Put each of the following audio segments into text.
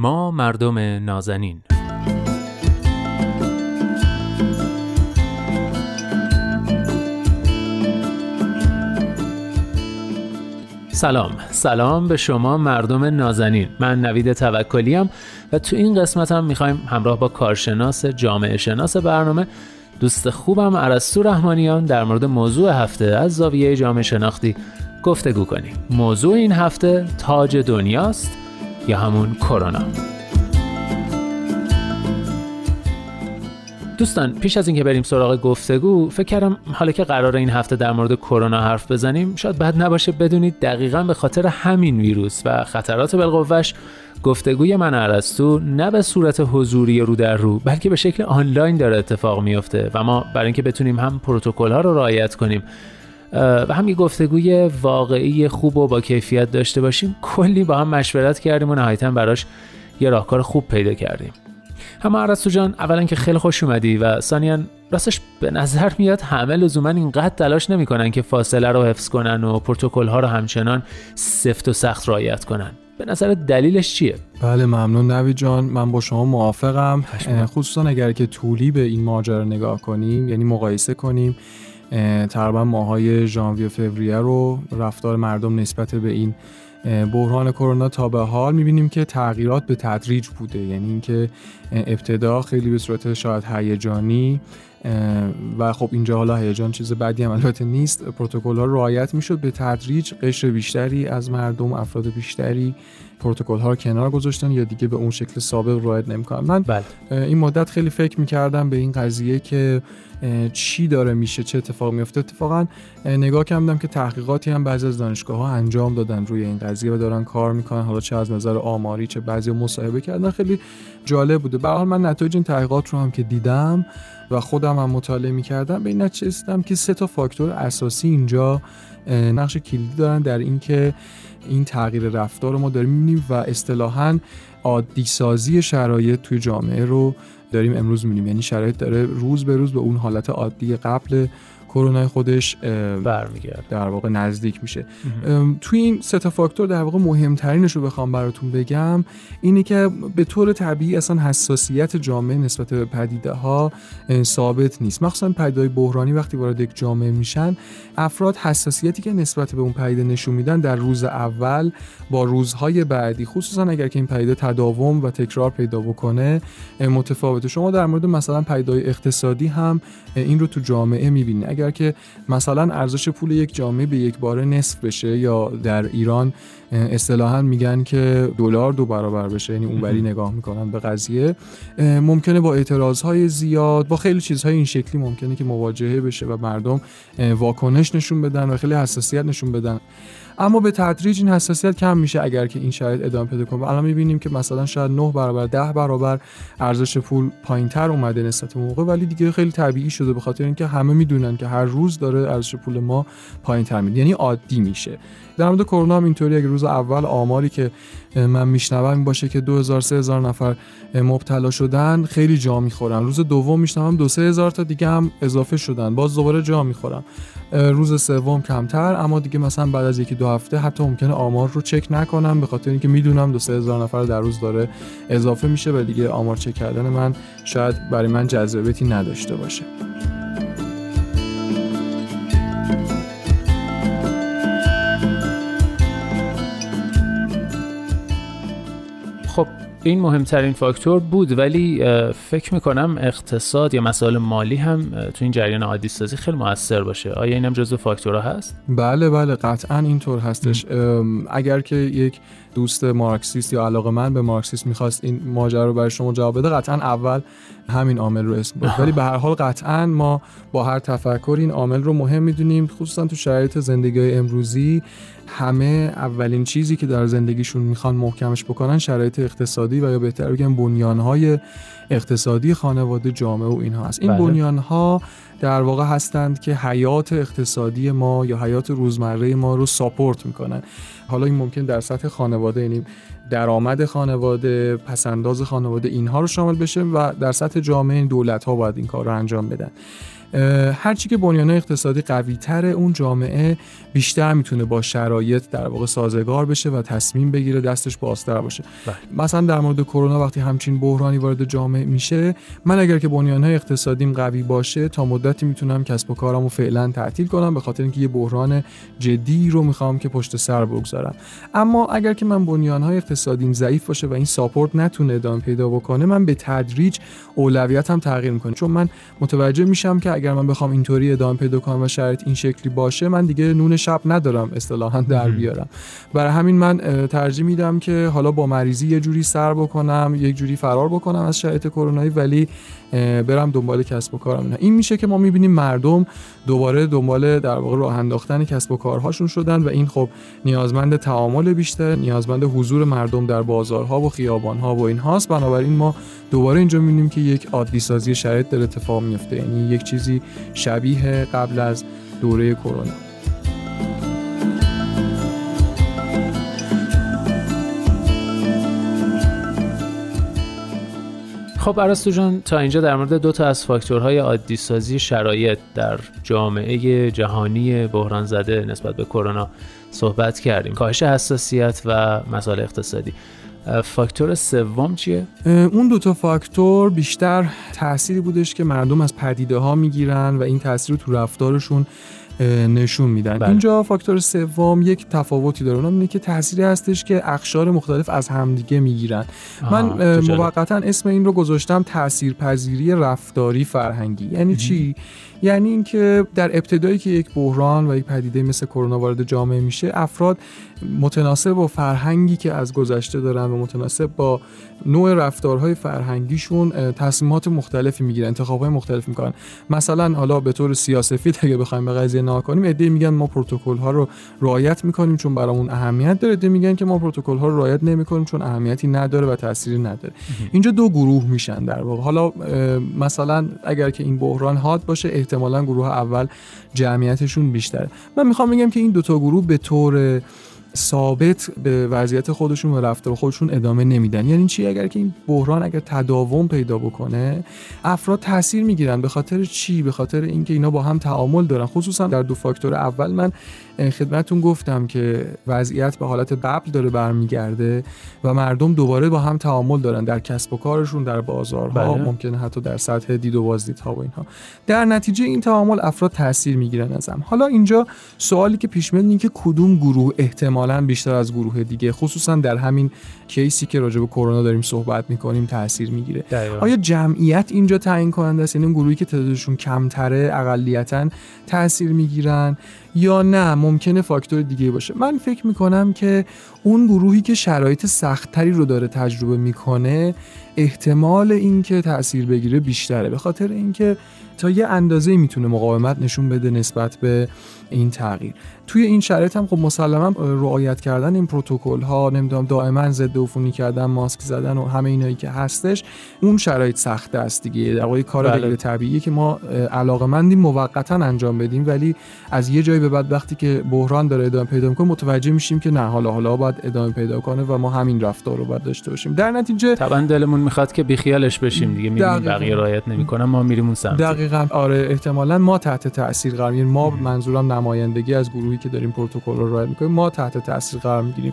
ما مردم نازنین. سلام. سلام به شما مردم نازنین. من نوید توکلی و تو این قسمت هم می‌خوایم همراه با کارشناس جامعه شناس برنامه دوست خوبم عرستو رحمانیان در مورد موضوع هفته از زاویه جامعه شناختی گفتگو کنیم. موضوع این هفته تاج دنیاست. یا همون کرونا. دوستان پیش از اینکه بریم سراغ گفتگو فکر کردم حالا که قرار این هفته در مورد کرونا حرف بزنیم شاید بد نباشه بدونید دقیقا به خاطر همین ویروس و خطرات بالقوهش گفتگوی من ارسطو نه به صورت حضوری رو در رو بلکه به شکل آنلاین داره اتفاق میفته و ما برای اینکه بتونیم هم پروتکل ها رو رعایت کنیم و هم یه گفتگوی واقعی خوب و با کیفیت داشته باشیم. کلی با هم مشورت کردیم و نهایتا براش یه راهکار خوب پیدا کردیم. عرستو جان اولا که خیلی خوش اومدی و ثانیا راستش به نظر میاد همه لزوما اینقدر تلاش نمی‌کنن که فاصله رو حفظ کنن و پروتکل ها رو همچنان سفت و سخت رعایت کنن. به نظر دلیلش چیه؟ بله ممنون نوید جان. من با شما موافقم. خصوصا اگر که طولی به این ماجرا نگاه کنیم یعنی مقایسه کنیم تقریبا ماهای ژانویه فوریه رو رفتار مردم نسبت به این بحران کرونا تا به حال می‌بینیم که تغییرات به تدریج بوده. یعنی اینکه ابتدا خیلی به صورت شاید هیجانی و خب اینجا حالا هیجان چیز بدی هم البته نیست. پروتکل ها رعایت می‌شد به تدریج قشر بیشتری از مردم افراد بیشتری پروتکل ها رو کنار گذاشتن یا دیگه به اون شکل سابق رعایت نمی‌کنن. من بله. این مدت خیلی فکر می‌کردم به این قضیه که چی داره میشه چه اتفاق میفته اتفاقا نگاه کردم که تحقیقاتی هم بعضی از دانشگاه ها انجام دادن روی این قضیه و دارن کار می‌کنن. حالا چه از نظر آماری چه بعضی مصاحبه کردن. خیلی جالب بوده. به حال من نتایج این تحقیقات رو هم که دیدم و خودم هم مطالعه می‌کردم به این نتیجه رسیدم که سه تا فاکتور اساسی اینجا نقش کلیدی دارن در اینکه این تغییر رفتار رو ما داریم می‌بینیم و اصطلاحا عادی سازی شرایط توی جامعه رو داریم امروز می‌بینیم. یعنی شرایط داره روز به روز به اون حالت عادی قبل کرونا خودش برمیگرده. در واقع نزدیک میشه. توی این سه فاکتور در واقع مهمترینش رو بخوام براتون بگم اینه که به طور طبیعی اصلا حساسیت جامعه نسبت به پدیده ها ثابت نیست. مخصوصا پدیده بحرانی وقتی وارد یک جامعه میشن افراد حساسیتی که نسبت به اون پدیده نشون میدن در روز اول با روزهای بعدی خصوصا اگر که این پدیده تداوم و تکرار پیدا بکنه متفاوته. شما در مورد مثلا پدیده اقتصادی هم این رو تو جامعه می‌بینید اگر که مثلا ارزش پول یک جامعه به یک باره نصف بشه یا در ایران اصطلاحا میگن که دلار دو برابر بشه یعنی اونوری نگاه می‌کنن به قضیه ممکنه با اعتراض های زیاد با خیلی چیزهای این شکلی ممکنه که مواجهه بشه و مردم واکنش نشون بدن و خیلی حساسیت نشون بدن. اما به تدریج این حساسیت کم میشه اگر که این شرایط ادامه پیدا کنه. الان می‌بینیم که مثلا شاید 9 برابر 10 برابر ارزش پول پایینتر اومده نسبت موقع ولی دیگه خیلی طبیعی شده به خاطر اینکه همه می‌دونن که هر روز داره ارزش پول ما پایینتر میاد یعنی عادی میشه. در مورد کرونا هم اینطوری اگه روز اول آماری که من میشنوم این باشه که 2000 3000 نفر مبتلا شدن خیلی جا می‌خورن. روز دوم میشنوم دو سه هزار تا دیگه هم اضافه شدن. باز دوباره جا می‌خورم روز سوم کمتر اما دیگه مثلا بعد از یکی دو هفته حتی ممکنه آمار رو چک نکنم به خاطر اینکه می‌دونم دو سه هزار نفر در روز داره اضافه میشه و دیگه آمار چک کردن من شاید برای من جذابیتی نداشته باشه. این مهمترین فاکتور بود ولی فکر می‌کنم اقتصاد یا مسائل مالی هم تو این جریان عادی سازی خیلی موثر باشه. آیا اینم جزو فاکتورها هست؟ بله بله قطعا اینطور هستش. اگر که یک دوست مارکسیست یا علاقه من به مارکسیست می‌خواست این ماجرا رو برای شما جواب بده قطعا اول همین عامل رو اسم بود ولی به هر حال قطعا ما با هر تفکر این عامل رو مهم می‌دونیم خصوصا تو شرایط زندگی امروزی همه اولین چیزی که در زندگیشون می‌خوان محکمش بکنن شرایط اقتصادی و یا بهتر بگم بنیانهای اقتصادی خانواده جامعه و اینها هست این بله. بنیانها در واقع هستند که حیات اقتصادی ما یا حیات روزمره ما رو ساپورت می‌کنن. حالا این ممکن در سطح خانواده یعنی درآمد خانواده پسنداز خانواده اینها رو شامل بشه و در سطح جامعه این دولت ها باید این کار رو انجام بدن. هرچی که بنیان اقتصادی قوی تر اون جامعه بیشتر می‌تونه با شرایط در واقع سازگار بشه و تصمیم بگیره دستش بازتر باشه. بله. مثلا در مورد کرونا وقتی همچین بحرانی وارد جامعه میشه من اگر که بنیانهای اقتصادیم قوی باشه تا مدتی می‌تونم کسب و کارمو فعلا تعطیل کنم به خاطر اینکه یه بحران جدی رو می‌خوام که پشت سر بگذارم. اما اگر که من بنیانهای اقتصادیم ضعیف باشه و این ساپورت نتونه ادامه پیدا بکنه من به تدریج اولویتم تغییر می‌کنه. چون من متوجه میشم که اگر من بخوام اینطوری ادامه پیدا کنم و شرایط این شکلی باشه من دیگه نون شب ندارم اصطلاحا در بیارم. برای همین من ترجیح میدم که حالا با مریضی یه جوری سر بکنم یک جوری فرار بکنم از شرایط کرونایی ولی برم دنبال کسب و کارم. اینا این میشه که ما می‌بینیم مردم دوباره دنبال در واقع راه انداختن کسب و کارهاشون شدن و این خب نیازمند تعامل بیشتر نیازمند حضور مردم در بازارها و خیابانها و این هاست بنابراین ما دوباره اینجا می‌بینیم که یک عادی سازی شرایط در اتفاق میفته یعنی یک چیزی شبیه قبل از دوره کرونا. خب ارسطو جان تا اینجا در مورد دو تا از فاکتورهای عادی سازی شرایط در جامعه جهانی بحران زده نسبت به کرونا صحبت کردیم. کاهش حساسیت و مسائل اقتصادی. فاکتور سوم چیه؟ اون دو تا فاکتور بیشتر تأثیری بودش که مردم از پدیده ها می‌گیرن و این تاثیر رو تو رفتارشون نشون میدن. بله. اینجا فاکتور سوم یک تفاوتی داره. اونم اینه که تأثیری هستش که اقشار مختلف از همدیگه می‌گیرن. من موقتا اسم این رو گذاشتم تاثیرپذیری رفتاری فرهنگی. یعنی چی؟ یعنی اینکه در ابتدایی که یک بحران و یک پدیده مثل کرونا وارد جامعه میشه افراد متناسب با فرهنگی که از گذشته دارن و متناسب با نوع رفتارهای فرهنگیشون تصمیمات مختلفی می‌گیرن انتخابهای مختلف می‌کنن. مثلا حالا به طور سیاسفید اگه بخوایم به قضیه نگاه کنیم ایده میگن ما پروتکل ها رو رعایت می‌کنیم چون برامون اهمیت داره. ایده میگن که ما پروتکل ها رو رعایت نمی‌کنیم چون اهمیتی نداره و تأثیری نداره. اینجا دو گروه میشن در واقع. حالا مثلا اگر که این بحران حاد باشه احتمالا گروه اول جمعیتشون بیشتره. من می‌خوام بگم که این دو تا گروه به طور ثابت به وضعیت خودشون و رفتار خودشون ادامه نمیدن. یعنی چی؟ اگر که این بحران اگر تداوم پیدا بکنه افراد تاثیر می‌گیرن به خاطر چی؟ به خاطر اینکه اینا با هم تعامل دارن. خصوصا در دو فاکتور اول من خدمتتون گفتم که وضعیت به حالت قبل داره برمیگرده و مردم دوباره با هم تعامل دارن در کسب و کارشون در بازارها بله. ممکنه حتی در سطح دید و بازدیدها و اینها. در نتیجه این تعامل افراد تاثیر می‌گیرن ازم حالا اینجا سوالی که پیش میاد که کدوم گروه احتمالا بیشتر از گروه دیگه خصوصا در همین کیسی که راجع به کرونا داریم صحبت می‌کنیم تاثیر می‌گیره. آیا جمعیت اینجا تعیین کننده است؟ یعنی گروهی که تعدادشون کمتره اقلیتا تاثیر می‌گیرن یا نه؟ ممکنه فاکتور دیگه باشه. من فکر می‌کنم که اون گروهی که شرایط سختتری رو داره تجربه می‌کنه احتمال اینکه تاثیر بگیره بیشتره. به خاطر اینکه تا یه اندازه می‌تونه مقاومت نشون بده نسبت به این تغییر. توی این شرایط هم خب مسلما رعایت کردن این پروتکل ها نمی‌دونم دائما ضد عفونی کردن ماسک زدن و همه اینایی که هستش اون شرایط سخته است دیگه. در واقع کار بله. غیر طبیعیه که ما علاقه موقتا انجام بدیم ولی از یه جایی به بعد وقتی که بحران داره ادامه پیدا می‌کنه متوجه میشیم که نه حالا حالا باید ادامه پیدا کنه و ما همین رفتار رو باید داشته باشیم. در نتیجه طبعا دلمون می‌خواد که بیخیالش بشیم دیگه می‌بینیم بقیه رعایت نمی‌کنن ما میریم اون سمت. دقیقاً. آره احتمالا ما تحت تاثیر قرار ما منظورم نمایندگی از گروهی که داریم پروتکل رو رعایت می‌کنیم ما تحت تاثیر قرار می‌گیریم.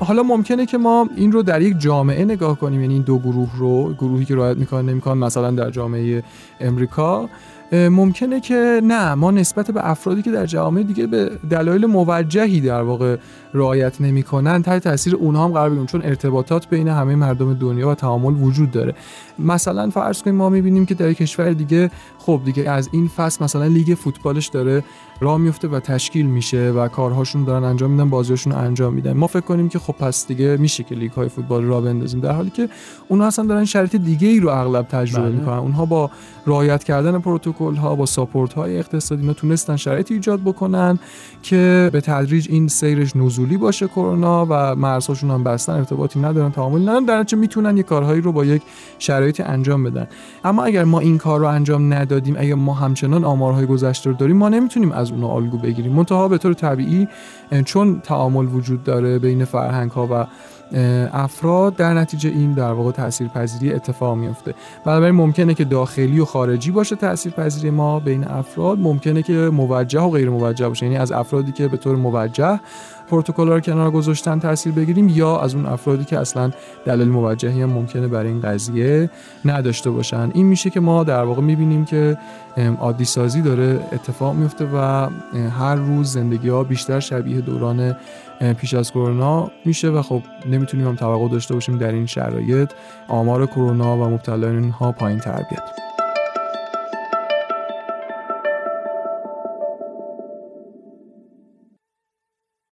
حالا ممکنه که ما این رو در یک جامعه نگاه کنیم یعنی این دو گروه رو گروهی که رعایت می‌کنن نمی‌کنن مثلا در جامعه امریکا. ممکنه که نه ما نسبت به افرادی که در جامعه دیگه به دلایل موجهی در واقع رعایت نمی‌کنن تحت تاثیر اونها هم قرار بگیریم چون ارتباطات بین همه مردم دنیا و تعامل وجود داره. مثلا فرض کنیم ما می‌بینیم که در کشور دیگه خب دیگه از این فصل مثلا لیگ فوتبالش داره راه میفته و تشکیل میشه و کارهاشون دارن انجام میدن بازیاشون انجام میدن. ما فکر کنیم که خب پس دیگه میشه که لیگ های فوتبال را بندازیم. در حالی که اونها اصلا دارن شرایط دیگه ای رو اغلب تجربه بله. می‌کنن. اونها با رعایت کردن پروتکل ها با ساپورت های اقتصادی اینا تونستن شرایطی ایجاد بکنن که به تدریج این سیرش نزولی باشه کرونا و مرزهاشون هم بستن. ارتباطی ندارن تعامل ندارن. در نتیجه می‌تونن یه کارهایی رو با یک شرایطی انجام بدن. اما اگر ما این کار رو انجام ندادیم اگر ما همچنان آمارهای گذشته رو داریم ما نمی‌تونیم از اونها الگو بگیریم. منتها به طور طبیعی چون تعامل وجود داره بین فرهنگ ها و افراد در نتیجه این در واقع تاثیرپذیری اتفاق میفته بنابراین ممکنه که داخلی و خارجی باشه تاثیرپذیری ما بین افراد ممکنه که موجه و غیر موجه باشه. یعنی از افرادی که به طور موجه پروتکل رو کنار گذاشتن تاثیر بگیریم یا از اون افرادی که اصلا دلیل موجهی هم ممکنه برای این قضیه نداشته باشن. این میشه که ما در واقع می‌بینیم که عادی سازی داره اتفاق میفته و هر روز زندگی ها بیشتر شبیه دوران پیش از کرونا میشه و خب نمی‌تونیم هم توقع داشته باشیم در این شرایط آمار کرونا و مبتلایان ها پایین تر بیاد.